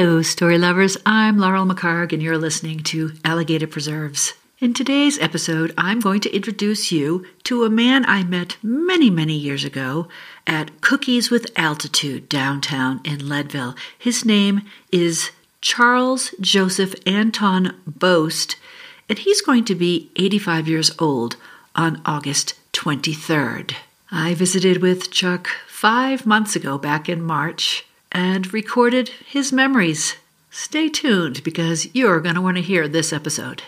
Hello, story lovers. I'm Laurel McCarg, and you're listening to Alligator Preserves. In today's episode, I'm going to introduce you to a man I met many, many years ago at Cookies with Altitude downtown in Leadville. His name is Charles Joseph Anton Boast, and he's going to be 85 years old on August 23rd. I visited with Chuck five months ago, back in March and recorded his memories. Stay tuned because you're going to want to hear this episode.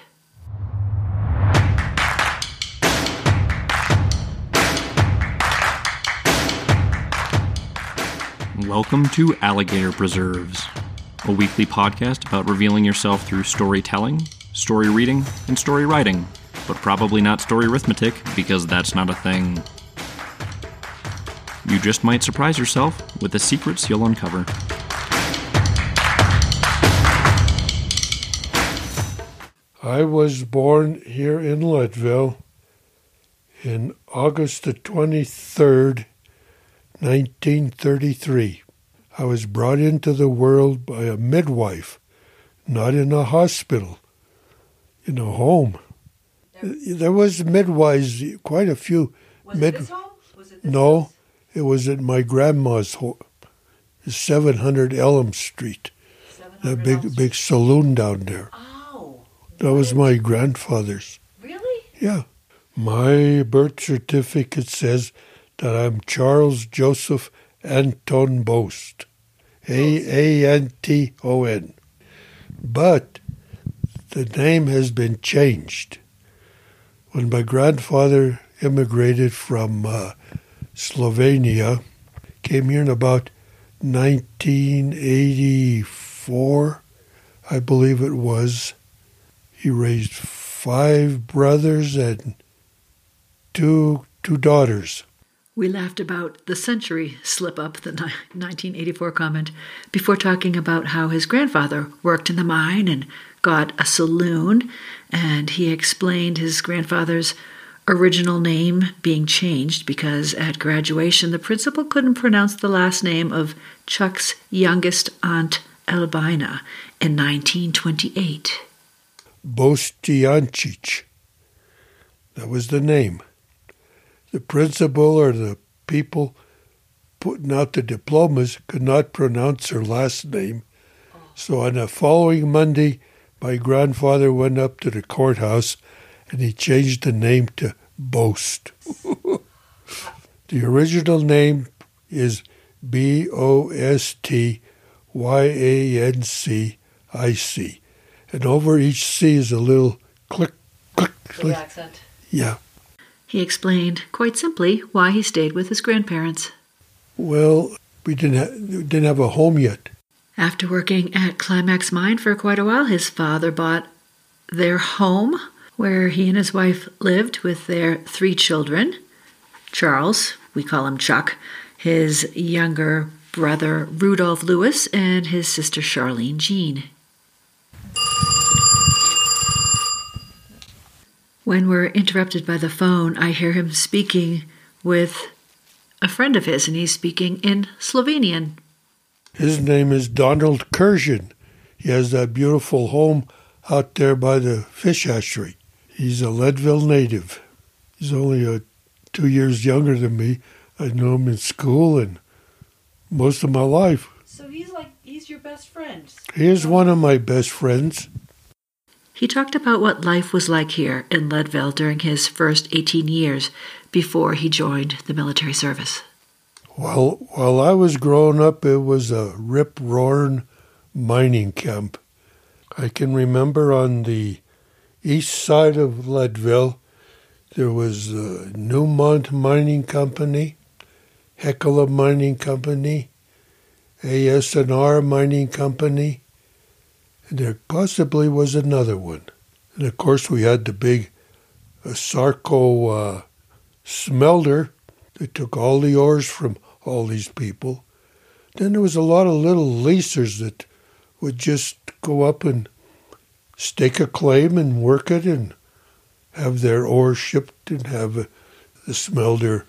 Welcome to Alligator Preserves, a weekly podcast about revealing yourself through storytelling, story reading, and story writing, but probably not story arithmetic because that's not a thing. You just might surprise yourself with the secrets you'll uncover. I was born here in Leadville in August the 23rd, 1933. I was brought into the world by a midwife, not in a hospital, in a home. There was midwives, quite a few. Was mid- it this home? Was it this no, house? It was at my grandma's home, 700 Elm Street, the 700 big Elm Street. big saloon down there. Oh, That was my grandfather's. really? Yeah. My birth certificate says that I'm Charles Joseph Anton Boast. A A N T O N. But the name has been changed. When my grandfather immigrated from uh, Slovenia, came here in about 1984, I believe it was. He raised five brothers and two two daughters. We laughed about the century slip up, the 1984 comment, before talking about how his grandfather worked in the mine and got a saloon, and he explained his grandfather's original name being changed because at graduation the principal couldn't pronounce the last name of Chuck's youngest aunt, Albina, in 1928. Bostiancic. That was the name. The principal or the people putting out the diplomas could not pronounce her last name. So on the following Monday, my grandfather went up to the courthouse and he changed the name to Boast. the original name is B O S T Y A N C I C. And over each C is a little click, click, click. accent. Yeah. He explained quite simply why he stayed with his grandparents. Well, we didn't ha- didn't have a home yet. After working at Climax Mine for quite a while, his father bought their home where he and his wife lived with their three children Charles, we call him Chuck, his younger brother Rudolph Lewis, and his sister Charlene Jean. When we're interrupted by the phone, I hear him speaking with a friend of his, and he's speaking in Slovenian. His name is Donald Kursian. He has that beautiful home out there by the fish hatchery. He's a Leadville native. He's only uh, two years younger than me. I knew him in school and most of my life. So he's like, he's your best friend. He is one of my best friends. He talked about what life was like here in Leadville during his first 18 years before he joined the military service. While while I was growing up, it was a rip roaring mining camp. I can remember on the east side of Leadville, there was the Newmont Mining Company, Hecla Mining Company, ASNR Mining Company, and there possibly was another one. And of course, we had the big uh, Sarco uh, smelter that took all the ores from all these people. Then there was a lot of little leasers that would just go up and stake a claim and work it and have their ore shipped and have the smelter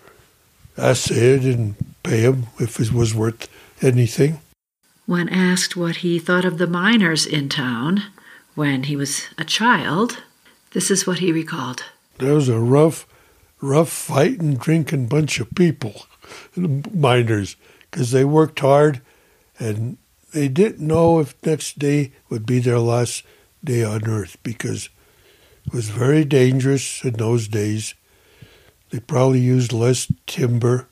assayed and pay them if it was worth anything. When asked what he thought of the miners in town when he was a child, this is what he recalled. There was a rough, rough fighting, drinking bunch of people, the miners, because they worked hard and they didn't know if next day would be their last day on earth because it was very dangerous in those days. They probably used less timber.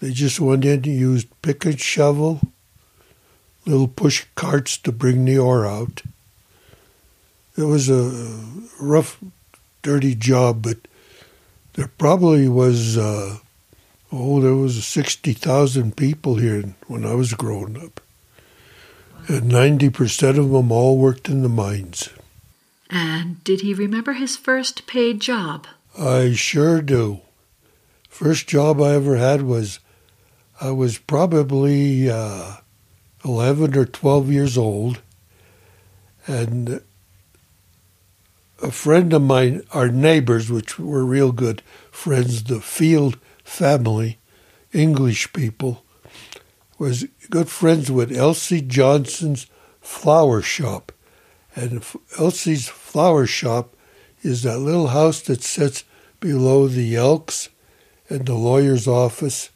They just went in and used pick and shovel, little push carts to bring the ore out. It was a rough, dirty job, but there probably was, uh, oh, there was 60,000 people here when I was growing up. And 90% of them all worked in the mines. And did he remember his first paid job? I sure do. First job I ever had was I was probably uh, 11 or 12 years old, and a friend of mine, our neighbors, which were real good friends, the Field family, English people, was good friends with Elsie Johnson's flower shop. And Elsie's flower shop is that little house that sits below the Elks and the lawyer's office.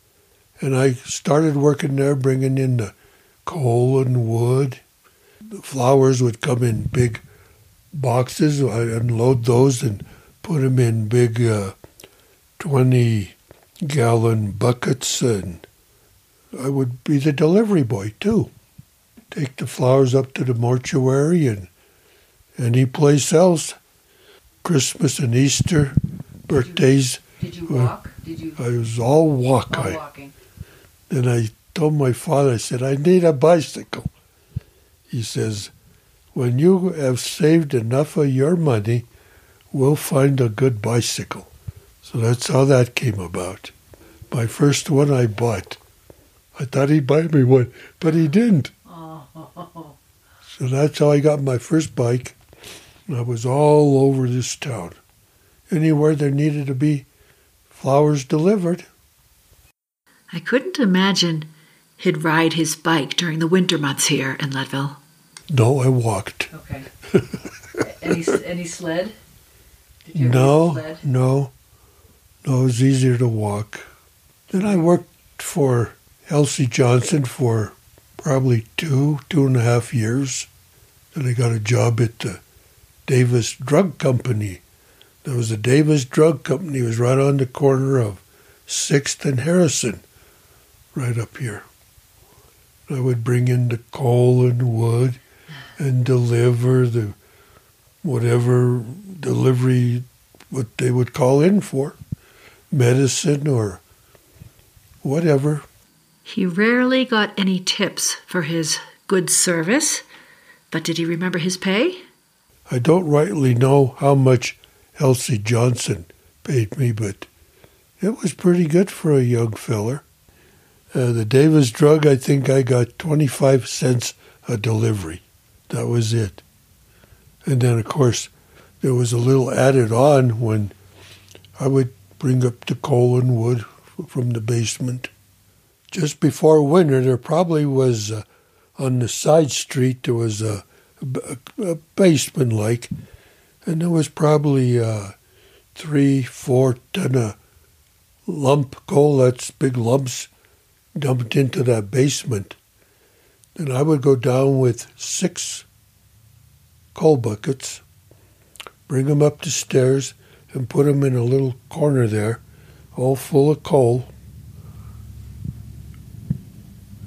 And I started working there, bringing in the coal and wood. The flowers would come in big boxes. I unload those and put them in big uh, 20 gallon buckets. And I would be the delivery boy too. Take the flowers up to the mortuary and any place else. Christmas and Easter, birthdays. Did you walk? Did you? I was all walk. All I, walking. then I told my father, I said, I need a bicycle. He says, when you have saved enough of your money, we'll find a good bicycle. So that's how that came about. My first one I bought. I thought he'd buy me one, but he didn't. Oh. So that's how I got my first bike. I was all over this town. Anywhere there needed to be flowers delivered. I couldn't imagine he'd ride his bike during the winter months here in Leadville. No, I walked. Okay. any any sled? Did No, no, no, it was easier to walk. Then I worked for Elsie Johnson for probably two, two and a half years. Then I got a job at the Davis Drug Company. There was a Davis Drug Company. It was right on the corner of Sixth and Harrison, right up here. I would bring in the coal and wood and deliver the whatever delivery what they would call in for, medicine or whatever. He rarely got any tips for his good service, but did he remember his pay? I don't rightly know how much Elsie Johnson paid me, but it was pretty good for a young feller. Uh, the Davis drug, I think I got 25 cents a delivery. That was it. And then, of course, there was a little added on when I would bring up the coal and wood from the basement. Just before winter, there probably was uh, on the side street, there was a, a, a basement like, and there was probably uh, three, four ton of lump coal, that's big lumps, dumped into that basement. Then I would go down with six coal buckets, bring them up the stairs, and put them in a little corner there, all full of coal,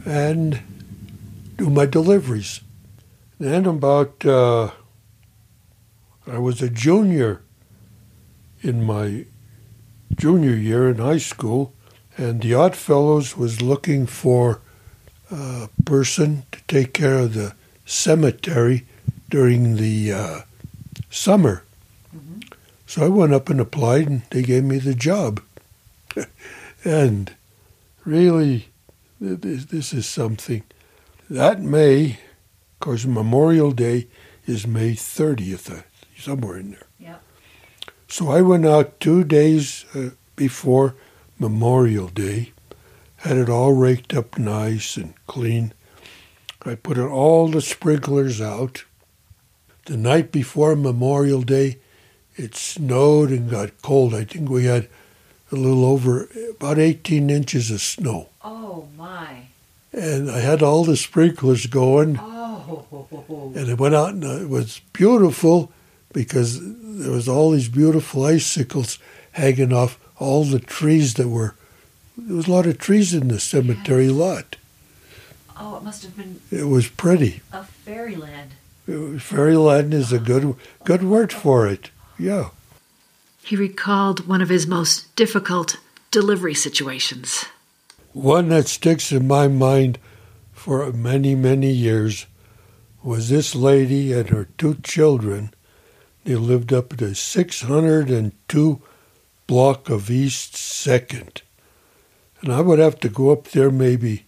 and do my deliveries. Then about, uh, I was a junior in my junior year in high school, and the Odd Fellows was looking for a person to take care of the cemetery during the uh, summer. So I went up and applied, and they gave me the job. and really, this, this is something. That May, of course, Memorial Day is May 30th, uh, somewhere in there. Yep. So I went out two days uh, before Memorial Day, had it all raked up nice and clean, I put all the sprinklers out. The night before Memorial Day, it snowed and got cold. I think we had a little over about 18 inches of snow. Oh, my. And I had all the sprinklers going. Oh. And I went out and it was beautiful because there was all these beautiful icicles hanging off all the trees that were there was a lot of trees in the cemetery lot. Oh, it must have been It was pretty. a fairyland. It was, fairyland is a good good word for it. Yeah. He recalled one of his most difficult delivery situations. One that sticks in my mind for many, many years was this lady and her two children. They lived up at the 602 block of East 2nd. And I would have to go up there maybe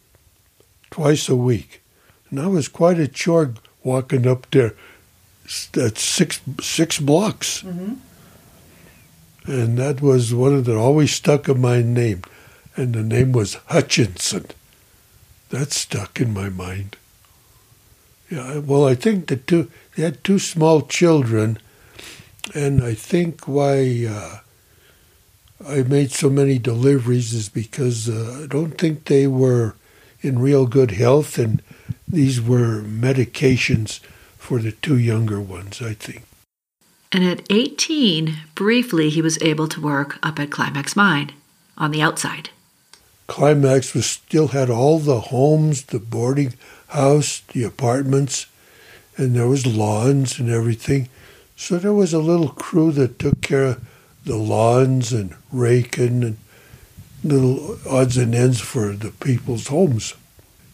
twice a week. And I was quite a chore walking up there. That's six, six blocks. Mm-hmm. And that was one that always stuck in my name. And the name was Hutchinson. That stuck in my mind. Yeah, well, I think the two they had two small children, and I think why uh, I made so many deliveries is because uh, I don't think they were in real good health, and these were medications for the two younger ones. I think. And at 18, briefly, he was able to work up at Climax Mine on the outside. Climax was still had all the homes, the boarding house, the apartments, and there was lawns and everything. So there was a little crew that took care of the lawns and raking and little odds and ends for the people's homes.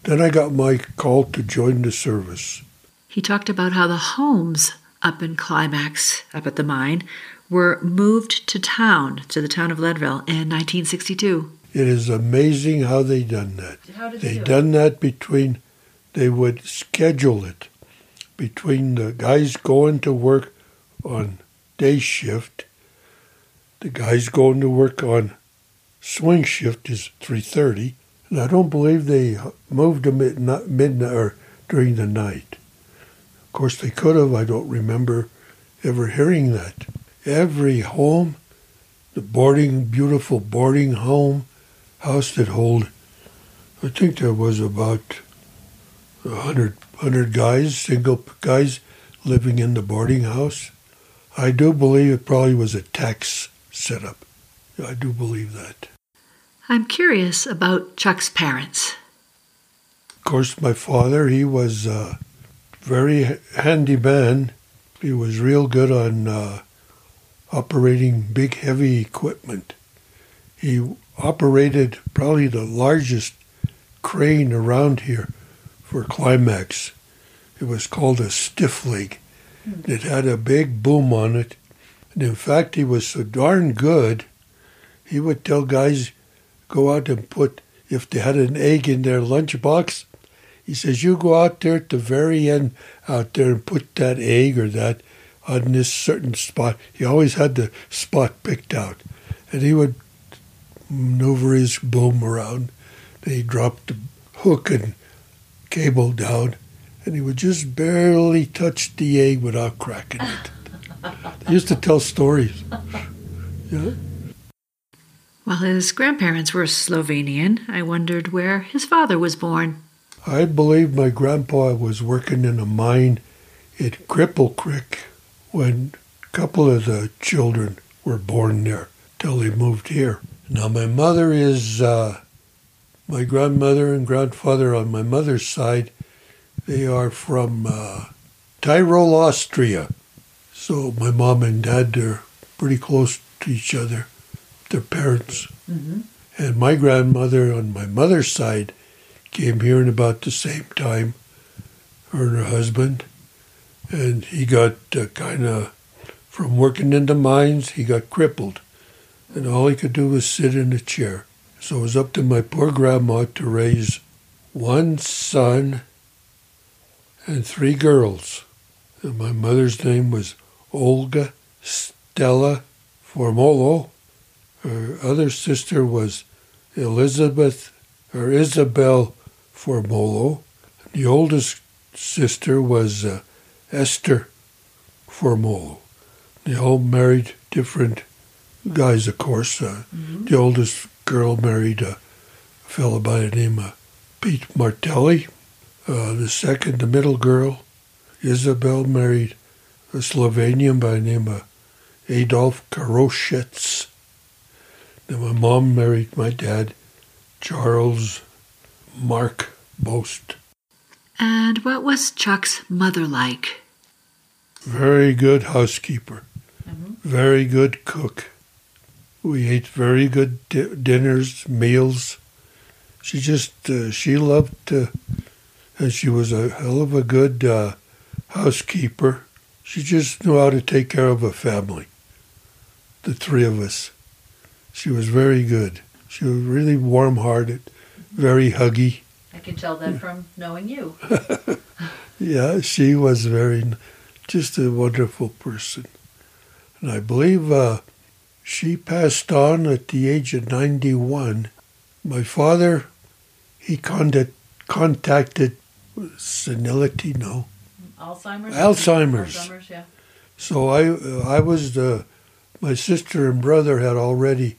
Then I got my call to join the service. He talked about how the homes up in Climax, up at the mine, were moved to town, to the town of Leadville in 1962. It is amazing how they done that. How did They done that between, they would schedule it between the guys going to work on day shift, the guys going to work on swing shift is 3.30, and I don't believe they moved them at midnight or during the night. Of course, they could have. I don't remember ever hearing that. Every home, the boarding, beautiful boarding home, house that hold, I think there was about a hundred, hundred guys, single guys living in the boarding house. I do believe it probably was a tax setup. I do believe that. I'm curious about Chuck's parents. Of course, my father, he was a very handy man. He was real good on uh, operating big, heavy equipment. He operated probably the largest crane around here for Climax. It was called a stiff leg. It had a big boom on it. And in fact, he was so darn good, he would tell guys, go out and put, if they had an egg in their lunchbox, he says, you go out there at the very end out there and put that egg or that on this certain spot. He always had the spot picked out. And he would maneuver his boom around. Then he dropped the hook and cable down, and he would just barely touch the egg without cracking it. they used to tell stories. Yeah. While his grandparents were Slovenian, I wondered where his father was born. I believe my grandpa was working in a mine at Cripple Creek when a couple of the children were born there till they moved here. Now my mother is uh, my grandmother and grandfather on my mother's side. They are from uh, Tyrol, Austria. So my mom and dad they're pretty close to each other. Their parents. And my grandmother on my mother's side came here in about the same time, her and her husband. And he got uh, kind of, from working in the mines, he got crippled. And all he could do was sit in a chair. So it was up to my poor grandma to raise one son and three girls. And my mother's name was Olga Stella Formolo. Her other sister was Elizabeth or Isabel Formolo. The oldest sister was uh, Esther Formolo. They all married different guys, of course. Uh, The oldest girl married a fellow by the name of Pete Martelli. Uh, the second, the middle girl, Isabel, married a Slovenian by the name of Adolf Karoshets. Then my mom married my dad, Charles Mark Boast. And what was Chuck's mother like? Very good housekeeper. Very good cook. We ate very good di- dinners, meals. She just, uh, she loved to, and she was a hell of a good uh, housekeeper. She just knew how to take care of a family, the three of us. She was very good. She was really warm hearted, very huggy. I can tell that from knowing you. Yeah, she was very, just a wonderful person. And I believe uh, she passed on at the age of 91. My father, he contact, contacted senility, no. Alzheimer's? Alzheimer's. Alzheimer's, yeah. So I, I was the, my sister and brother had already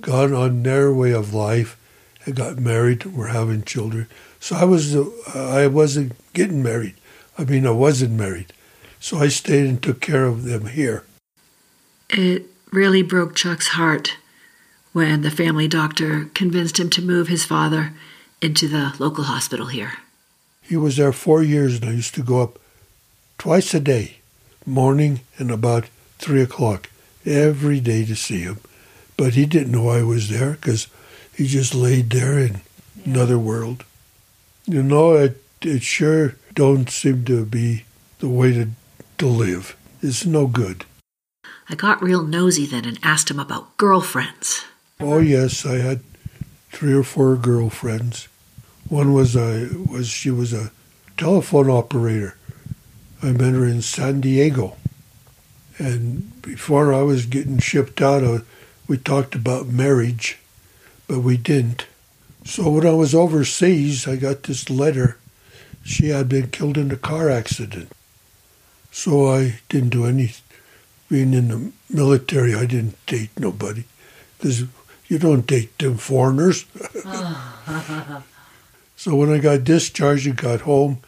gone on their way of life and got married, were having children. So I was, the, uh, I wasn't getting married. I mean, I wasn't married. So I stayed and took care of them here. It really broke Chuck's heart when the family doctor convinced him to move his father into the local hospital here. He was there four years and I used to go up twice a day, morning and about three o'clock, every day to see him. But he didn't know I was there because he just laid there in another world. You know, it, it sure don't seem to be the way to, to live. It's no good. I got real nosy then and asked him about girlfriends. Oh yes, I had three or four girlfriends. One was a was she was a telephone operator. I met her in San Diego, and before I was getting shipped out, we talked about marriage, but we didn't. So when I was overseas, I got this letter. She had been killed in a car accident. So I didn't do any. Being in the military, I didn't date nobody because you don't date them foreigners. so when I got discharged and got home,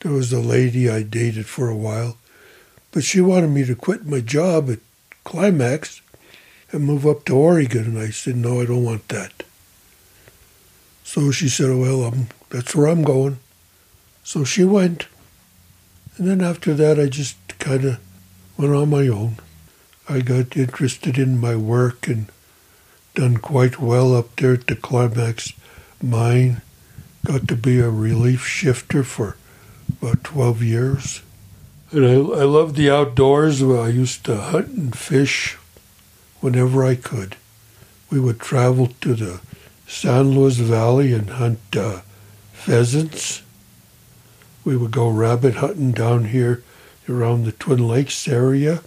there was a lady I dated for a while, but she wanted me to quit my job at Climax and move up to Oregon, and I said, no, I don't want that. So she said, well, um, that's where I'm going. So she went. And then after that, I just kind of went on my own. I got interested in my work and done quite well up there at the Climax mine. Got to be a relief shifter for about 12 years. And I, I loved the outdoors. I used to hunt and fish whenever I could. We would travel to the San Luis Valley and hunt uh, pheasants. We would go rabbit hunting down here around the Twin Lakes area.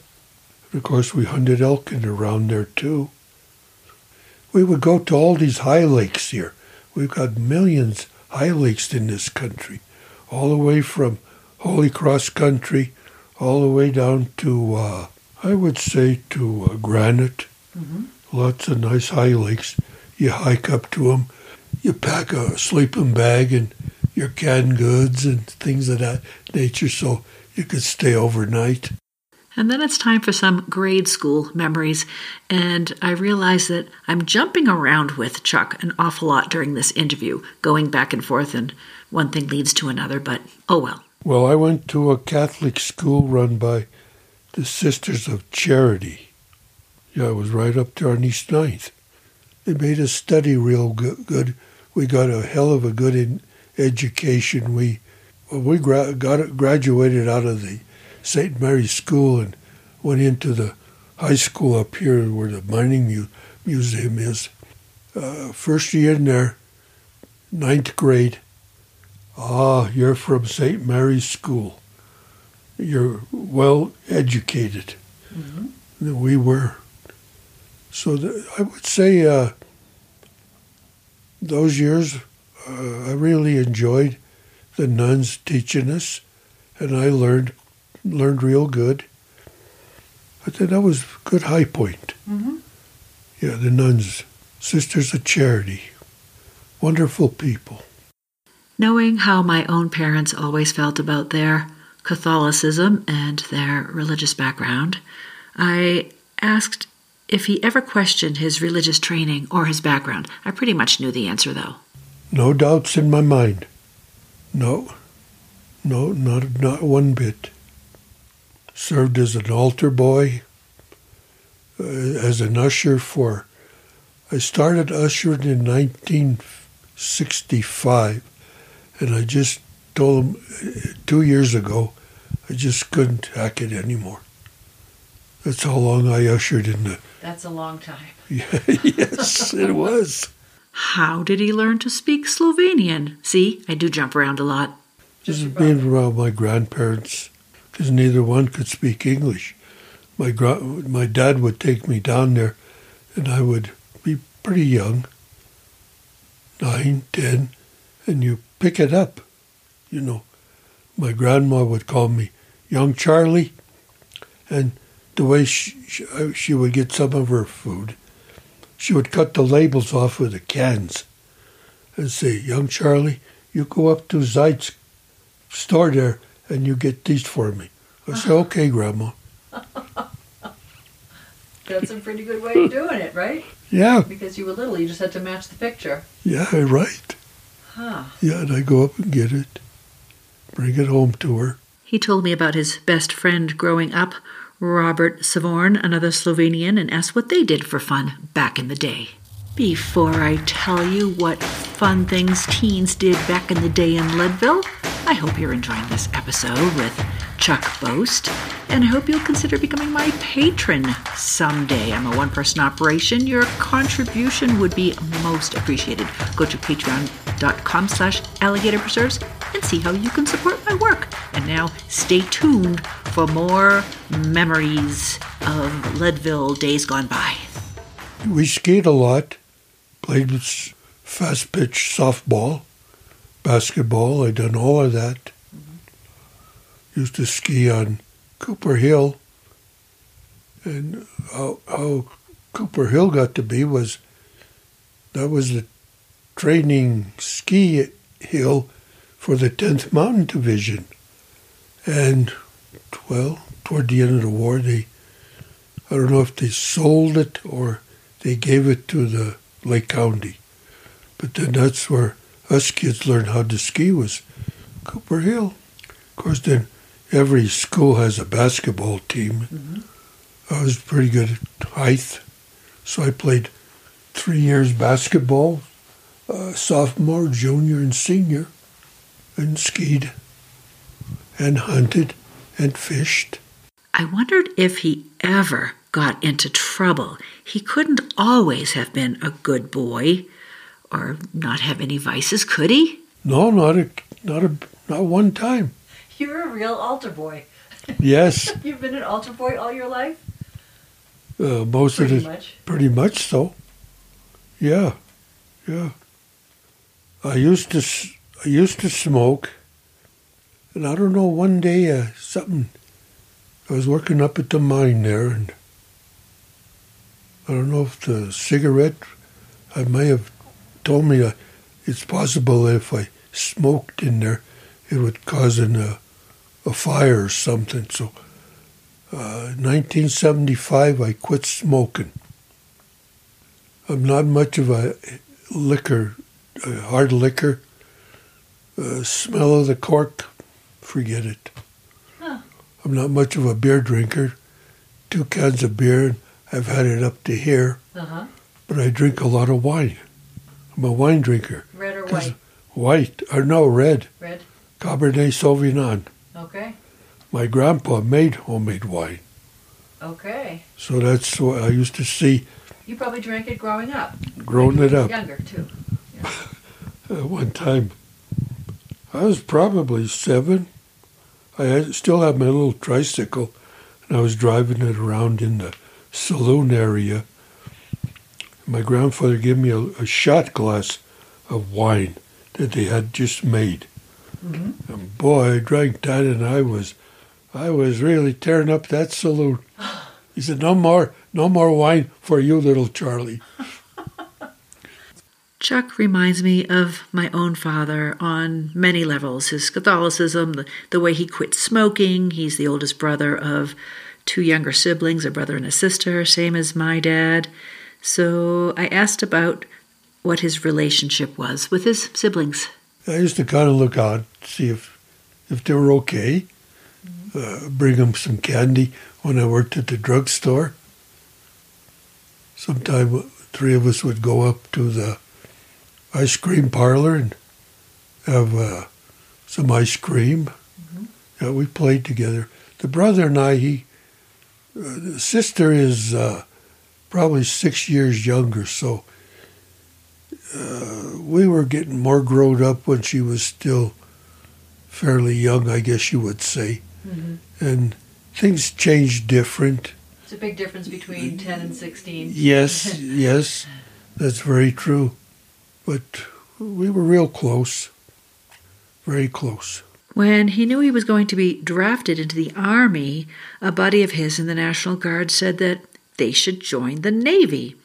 And of course, we hunted elk and around there too. We would go to all these high lakes here. We've got millions high lakes in this country, all the way from Holy Cross Country, all the way down to, uh, I would say, to uh, Granite. Lots of nice high lakes. You hike up to them. You pack a sleeping bag and your canned goods and things of that nature so you could stay overnight. And then it's time for some grade school memories. And I realize that I'm jumping around with Chuck an awful lot during this interview, going back and forth, and one thing leads to another, but oh well. Well, I went to a Catholic school run by the Sisters of Charity. Yeah, it was right up there on East Ninth. They made us study real go- good. We got a hell of a good education. We well, we gra- got graduated out of the St. Mary's School and went into the high school up here where the mining mu- museum is. Uh, first year in there, ninth grade. Ah, you're from St. Mary's School. You're well educated. And We were. So the, I would say uh, those years uh, I really enjoyed the nuns teaching us, and I learned learned real good. I think that was a good high point. Mm-hmm. Yeah, the nuns, Sisters of Charity, wonderful people. Knowing how my own parents always felt about their Catholicism and their religious background, I asked if he ever questioned his religious training or his background. I pretty much knew the answer, though. No doubts in my mind. No, no, not not one bit. Served as an altar boy, uh, as an usher for. I started ushering in 1965, and I just told him uh, two years ago, I just couldn't hack it anymore. That's how long I ushered in the. That's a long time. yes, it was. How did he learn to speak Slovenian? See, I do jump around a lot. Just being around my grandparents, because neither one could speak English. My gra- my dad would take me down there, and I would be pretty young, nine, ten, and you pick it up. You know, my grandma would call me young Charlie, and the way she, she, uh, she would get some of her food, she would cut the labels off of the cans and say, Young Charlie, you go up to Zeit's store there and you get these for me. I say, Okay, Grandma. That's a pretty good way of doing it, right? Yeah, Because you were little, you just had to match the picture. yeah, right. Huh. Yeah, and I go up and get it, bring it home to her. He told me about his best friend growing up, Robert Savorn, another Slovenian, and asked what they did for fun back in the day. Before I tell you what fun things teens did back in the day in Leadville, I hope you're enjoying this episode with Chuck Boast, and I hope you'll consider becoming my patron someday. I'm a one person operation. Your contribution would be most appreciated. Go to patreon.com slash alligator preserves and see how you can support my work. And now stay tuned for more memories of Leadville days gone by. We skied a lot, played fast pitch softball, basketball. I done all of that. Mm-hmm. Used to ski on Cooper Hill, and how, how Cooper Hill got to be was that was the training ski hill for the 10th Mountain Division. And, well, toward the end of the war, they, I don't know if they sold it or they gave it to the Lake County. But then that's where us kids learned how to ski was Cooper Hill. Of course, then every school has a basketball team. I was pretty good at height, so I played three years basketball, uh, sophomore, junior, and senior, and skied, and hunted, and fished. I wondered if he ever got into trouble. He couldn't always have been a good boy or not have any vices, could he? No, not a, not a, not one time. You're a real altar boy. Yes, You've been an altar boy all your life? uh, most of it, much. pretty much so. Yeah, yeah. I used to, s- I used to smoke, and I don't know. One day, uh, something. I was working up at the mine there, and I don't know if the cigarette. I may have told me uh, it's possible if I smoked in there, it would cause an, uh, a fire or something. So, uh, 1975, I quit smoking. I'm not much of a liquor, a hard liquor. Uh, smell of the cork, forget it. Huh. I'm not much of a beer drinker. Two cans of beer, I've had it up to here, Uh huh. but I drink a lot of wine. I'm a wine drinker. Red or White, White, or no, red, Red. Cabernet Sauvignon. Okay. My grandpa made homemade wine. Okay. So that's what I used to see You probably drank it growing up. growing it up. Younger, too. Uh, one time, I was probably seven. I had, still had my little tricycle, and I was driving it around in the saloon area. My grandfather gave me a, a shot glass of wine that they had just made. Mm-hmm. And boy, I drank that, and I was, I was really tearing up that saloon. He said, "No more, no more wine for you, little Charlie." Chuck reminds me of my own father on many levels his Catholicism, the, the way he quit smoking. He's the oldest brother of two younger siblings, a brother and a sister, same as my dad. So I asked about what his relationship was with his siblings. I used to kind of look out, see if if they were okay. Uh, bring them some candy when I worked at the drugstore. Sometime three of us would go up to the ice cream parlor and have uh, some ice cream. Yeah, we played together. The brother and I, he, uh, the sister is uh, probably six years younger, so uh, we were getting more grown up when she was still fairly young, I guess you would say. And things changed different. It's a big difference between 10 and 16. Yes, yes, that's very true. But we were real close, very close. When he knew he was going to be drafted into the Army, a buddy of his in the National Guard said that they should join the Navy.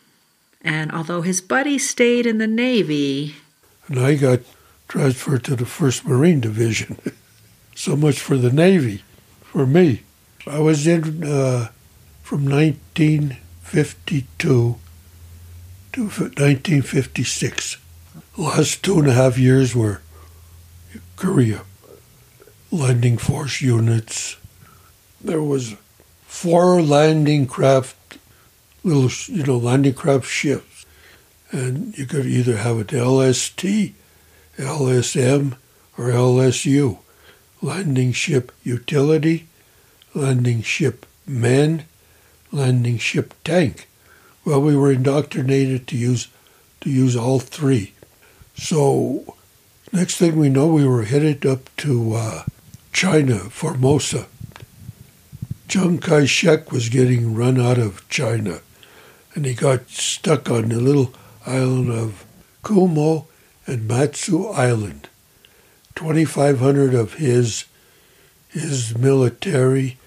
And although his buddy stayed in the Navy, And I got transferred to the 1st Marine Division. so much for the Navy, for me. I was in uh, from 1952 to 1956. Last two and a half years were Korea, landing force units. There was four landing craft, little, you know, landing craft ships. And you could either have an LST, LSM, or LSU, landing ship utility, landing ship men, landing ship tank. Well, we were indoctrinated to use to use all three. So next thing we know, we were headed up to uh, China, Formosa. Chiang Kai-shek was getting run out of China, and he got stuck on the little island of Kumo and Matsu Island. 2,500 of his his military,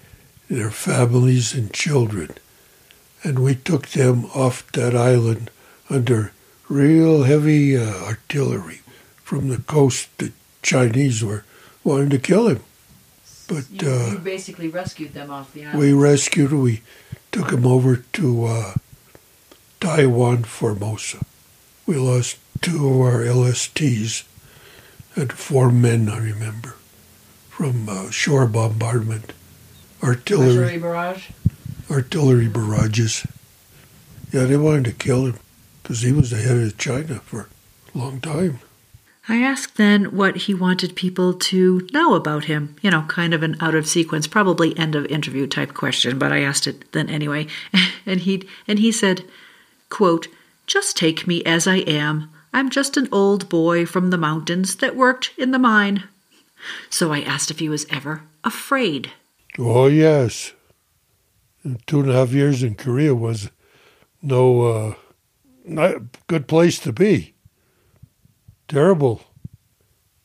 their families and children, and we took them off that island under real heavy uh, artillery from the coast. The Chinese were wanting to kill him, but uh, basically rescued them off the island. we rescued. We took him over to uh, Taiwan, Formosa. We lost two of our LSTs and four men. I remember from uh, shore bombardment, artillery, barrage. artillery barrages. Yeah, they wanted to kill him because he was the head of China for a long time. I asked then what he wanted people to know about him. You know, kind of an out of sequence, probably end of interview type question, but I asked it then anyway. And he and he said, quote, "Just take me as I am. I'm just an old boy from the mountains that worked in the mine." So I asked if he was ever afraid. Oh yes, two and a half years in Korea was no uh, not a good place to be. Terrible.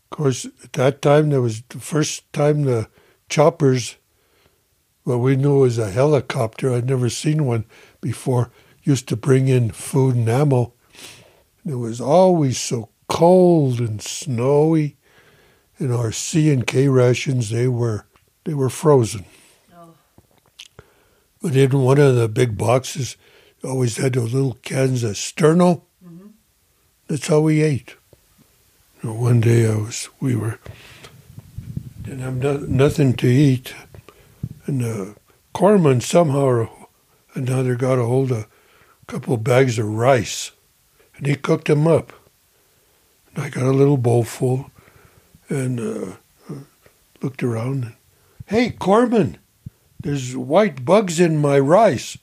Of course, at that time there was the first time the choppers, what we knew as a helicopter. I'd never seen one before. Used to bring in food and ammo. It was always so cold and snowy. And our C and K rations they were they were frozen. Oh. But in one of the big boxes, always had those little cans of sterno. That's how we ate. You know, one day I was, we were, didn't have no, nothing to eat, and the corpsman somehow or another got a hold of a couple of bags of rice, and he cooked them up. And I got a little bowl full, and uh, looked around. And, hey, Corpsman, there's white bugs in my rice.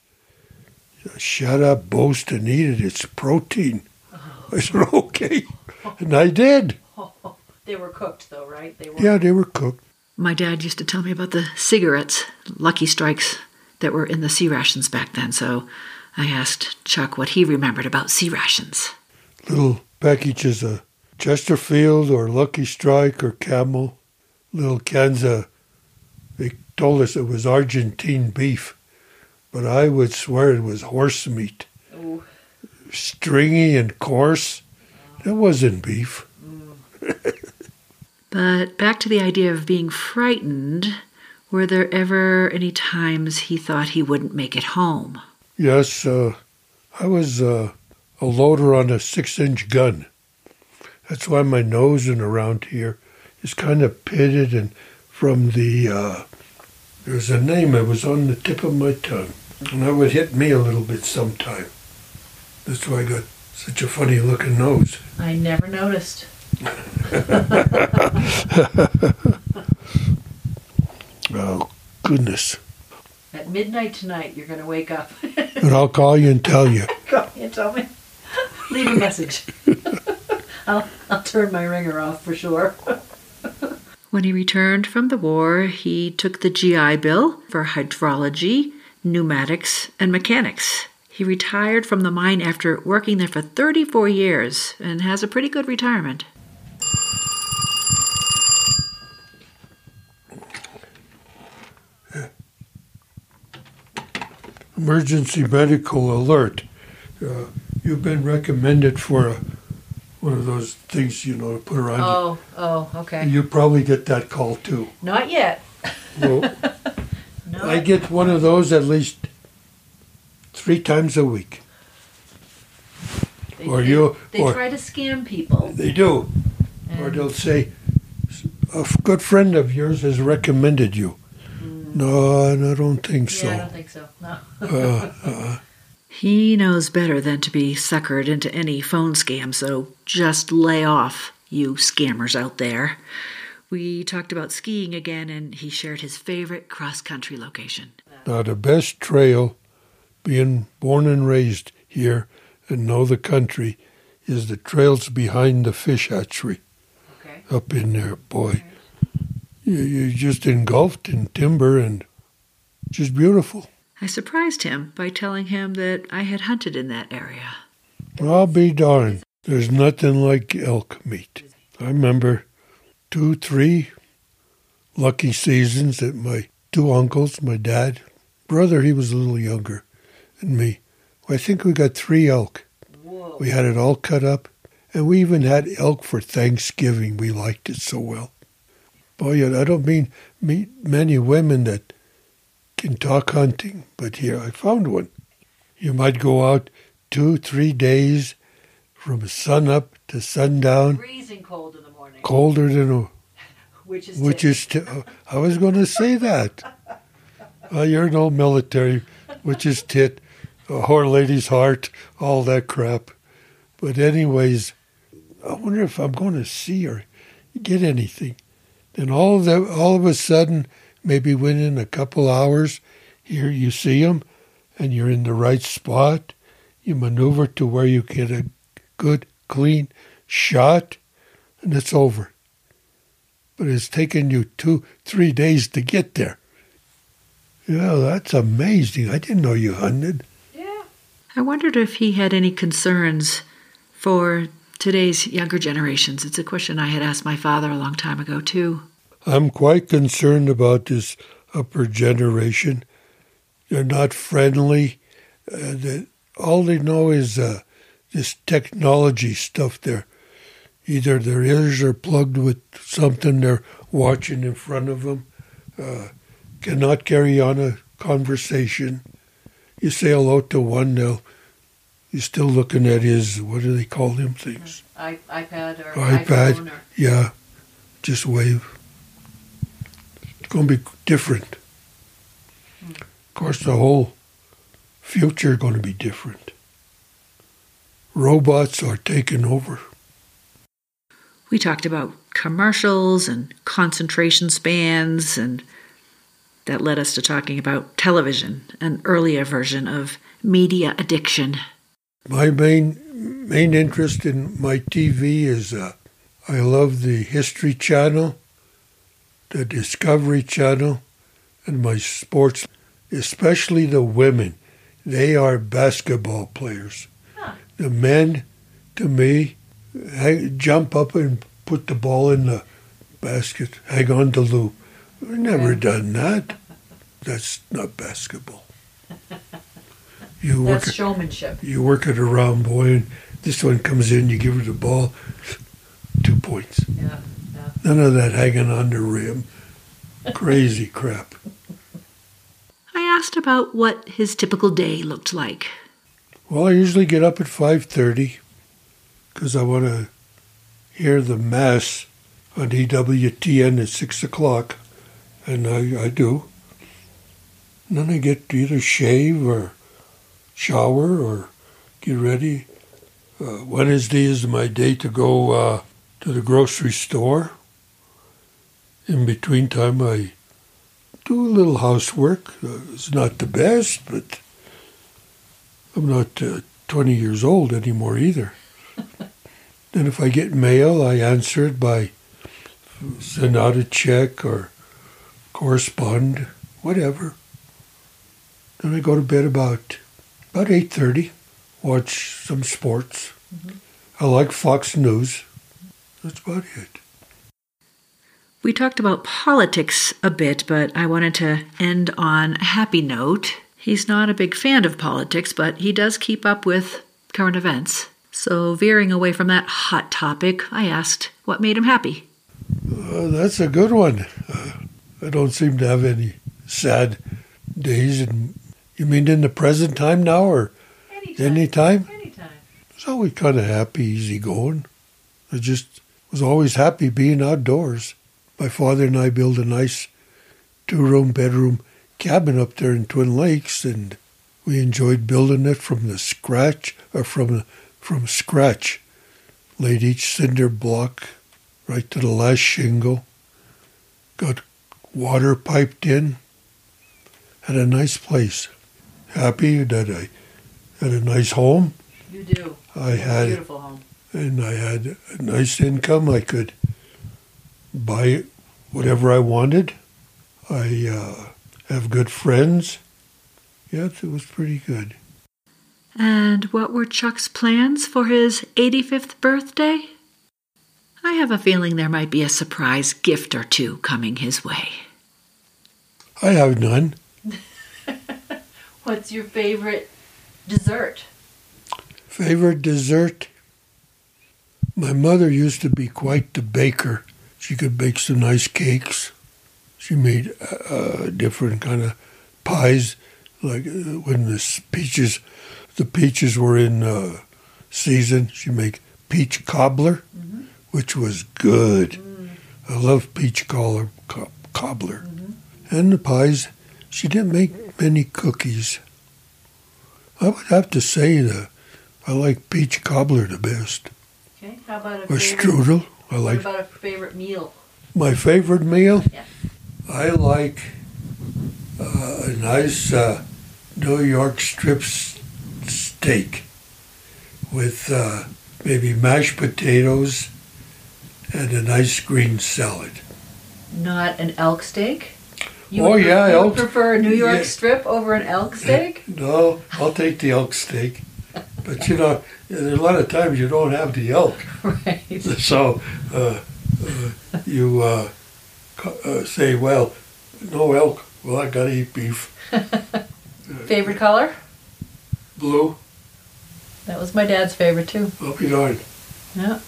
Shut up, boast, and eat it. It's protein. I said, okay. And I did. They were cooked though, right? They were Yeah, they were cooked. My dad used to tell me about the cigarettes, Lucky Strikes, that were in the C rations back then. So I asked Chuck what he remembered about C rations. Little packages of Chesterfield or Lucky Strike or Camel, little cans of, they told us it was Argentine beef, but I would swear it was horse meat. Ooh. Stringy and coarse. That wasn't beef. But back to the idea of being frightened, were there ever any times he thought he wouldn't make it home? Yes, uh, I was uh, a loader on a six inch gun. That's why my nose and around here is kind of pitted and from the, uh, there's a name, it was on the tip of my tongue. And that would hit me a little bit sometime. That's why I got such a funny looking nose. I never noticed. Oh, goodness. At midnight tonight, you're going to wake up. And I'll call you and tell you. Call me and tell me. Leave a message. I'll, I'll turn my ringer off for sure. when he returned from the war, he took the GI Bill for hydrology, pneumatics, and mechanics. He retired from the mine after working there for 34 years and has a pretty good retirement. Emergency medical alert. Uh, you've been recommended for a, one of those things, you know, to put around Oh, oh, okay. You probably get that call too. Not yet. Well, No. I get one of those at least three times a week. They, or they- you- They or- try to scam people. They do. Or they'll say, "A good friend of yours has recommended you. No, I don't think so. Mm. I don't think so. No. Uh, uh, He knows better than to be suckered into any phone scam, so just lay off, you scammers out there. We talked about skiing again, and he shared his favorite cross country location. now, the best trail, being born and raised here and know the country, is the trails behind the fish hatchery Okay. up in there, boy. You, you're just engulfed in timber and just beautiful. I surprised him by telling him that I had hunted in that area. I'll be darned. There's nothing like elk meat. I remember two, three lucky seasons that my two uncles, my dad, brother, he was a little younger than me. I think we got three elk. Whoa. We had it all cut up, and we even had elk for Thanksgiving. We liked it so well. Boy, I don't mean meet many women that can talk hunting, but here I found one. You might go out two, three days from sun up to sundown, Freezing cold in the morning, colder than a which is which is. T- I was going to say that. Uh, you're no military, which is tit, a whore lady's heart, all that crap. But anyways, I wonder if I'm going to see or get anything. Then all of the, all of a sudden, maybe within a couple hours, here you see them, and you're in the right spot. You maneuver to where you get a good, clean shot, and it's over but it's taken you two, three days to get there. Yeah, that's amazing. I didn't know you hunted. Yeah. I wondered if he had any concerns for today's younger generations. It's a question I had asked my father a long time ago, too. I'm quite concerned about this upper generation. They're not friendly. Uh, they, all they know is uh, this technology stuff there. Either their ears are plugged with something they're watching in front of them, uh, cannot carry on a conversation. You say hello to one, they'll, he's still looking at his, what do they call them things? I, iPad or iPad. iPhone or Yeah, just wave. It's going to be different. Of course, the whole future going to be different. Robots are taking over. We talked about commercials and concentration spans, and that led us to talking about television, an earlier version of media addiction. My main main interest in my TV is uh, I love the History Channel, the Discovery Channel, and my sports, especially the women. They are basketball players. Huh. The men, to me, hang, jump up and put the ball in the basket, hang on to Lou. I've never done that. That's not basketball. You work, That's showmanship. you work it around, boy, and this one comes in, you give her the ball, two points. Yeah, yeah. None of that hanging on the rim. Crazy crap. I asked about what his typical day looked like. Well, I usually get up at 5.30 because I want to hear the Mass on EWTN at 6 o'clock, and I, I do. And then I get to either shave or shower or get ready. Uh, Wednesday is my day to go uh, to the grocery store. In between time, I do a little housework. Uh, it's not the best, but I'm not uh, 20 years old anymore either. Then if I get mail, I answer it by send out a check or correspond, whatever. Then I go to bed about about 8:30, watch some sports. Mm-hmm. I like Fox News. That's about it. We talked about politics a bit, but I wanted to end on a happy note. He's not a big fan of politics, but he does keep up with current events. So, veering away from that hot topic, I asked what made him happy. Uh, that's a good one. Uh, I don't seem to have any sad days. And you mean in the present time now, or anytime? Anytime. I was always kind of happy, easy going. I just was always happy being outdoors. My father and I built a nice two-room bedroom cabin up there in Twin Lakes, and we enjoyed building it from the scratch or from from scratch. Laid each cinder block right to the last shingle. Got water piped in. Had a nice place. Happy that I had a nice home. You do. I had a Beautiful home. and I had a nice income. I could buy whatever I wanted. I uh, have good friends. Yes, it was pretty good. And what were Chuck's plans for his 85th birthday? I have a feeling there might be a surprise gift or two coming his way. I have none. What's your favorite dessert? Favorite dessert? My mother used to be quite the baker. She could bake some nice cakes. She made uh, uh, different kind of pies, like uh, when the peaches, the peaches were in uh, season. She make peach cobbler, which was good. I love peach collar, co- cobbler. And the pies, she didn't make many cookies. I would have to say that I like peach cobbler the best. Okay, how about a Or strudel. I like about a favorite meal? my favorite meal. Yeah. I like uh, a nice uh, New York strip steak with uh, maybe mashed potatoes and a nice green salad. Not an elk steak? Oh, would yeah, you would elk- prefer a New York yeah. strip over an elk steak? No, I'll take the elk steak. But you know, there's a lot of times you don't have the elk. right. So uh, uh, you uh, uh, say, well, no elk. Well, I gotta eat beef. Favorite color? Blue. That was my dad's favorite too. I'll be darned. Yeah.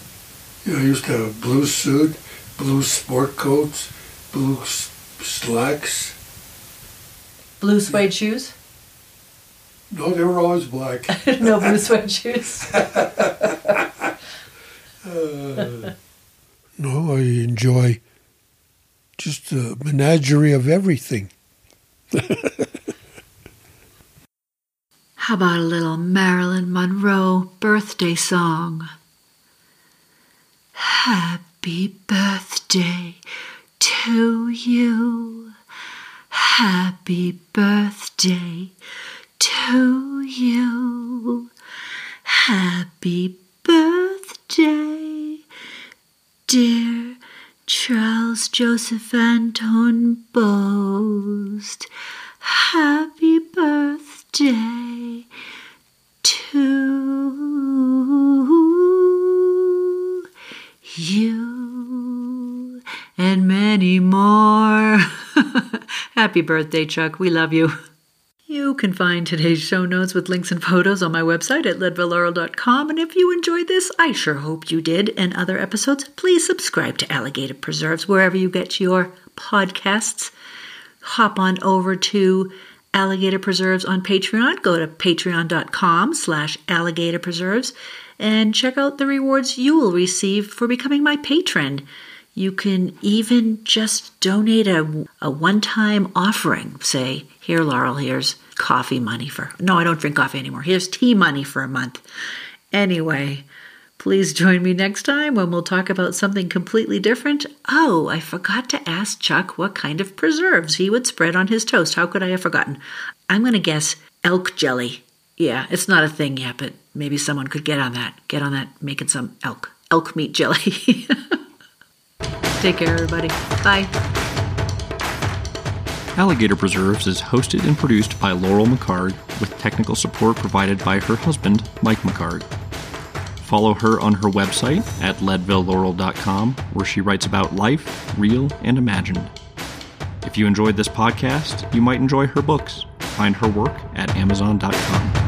You know, I used to have a blue suit, blue sport coats, blue s- slacks. Blue suede shoes? No, they were always black. no blue suede shoes. Uh, no, I enjoy just a menagerie of everything. How about a little Marilyn Monroe birthday song? Happy birthday to you. Happy birthday to you. Happy birthday, dear Charles Joseph Anton Boast. Happy birthday day to you and many more. Happy birthday, Chuck. We love you. You can find today's show notes with links and photos on my website at leadvillelaurel.com. And if you enjoyed this, I sure hope you did, and other episodes, please subscribe to Alligator Preserves wherever you get your podcasts. Hop on over to Alligator Preserves on Patreon. Go to patreon.com slash alligator preserves and check out the rewards you will receive for becoming my patron. You can even just donate a, a one time offering. Say, here, Laurel, here's coffee money for. No, I don't drink coffee anymore. Here's tea money for a month. Anyway, please join me next time when we'll talk about something completely different. Oh, I forgot to ask Chuck what kind of preserves he would spread on his toast. How could I have forgotten? I'm going to guess elk jelly. Yeah, it's not a thing yet, but maybe someone could get on that. Get on that making some elk elk meat jelly. Take care, everybody. Bye. Alligator Preserves is hosted and produced by Laurel McHargue, with technical support provided by her husband, Mike McHargue. Follow her on her website at leadvillelaurel.com, where she writes about life, real and imagined. If you enjoyed this podcast, you might enjoy her books. Find her work at amazon.com.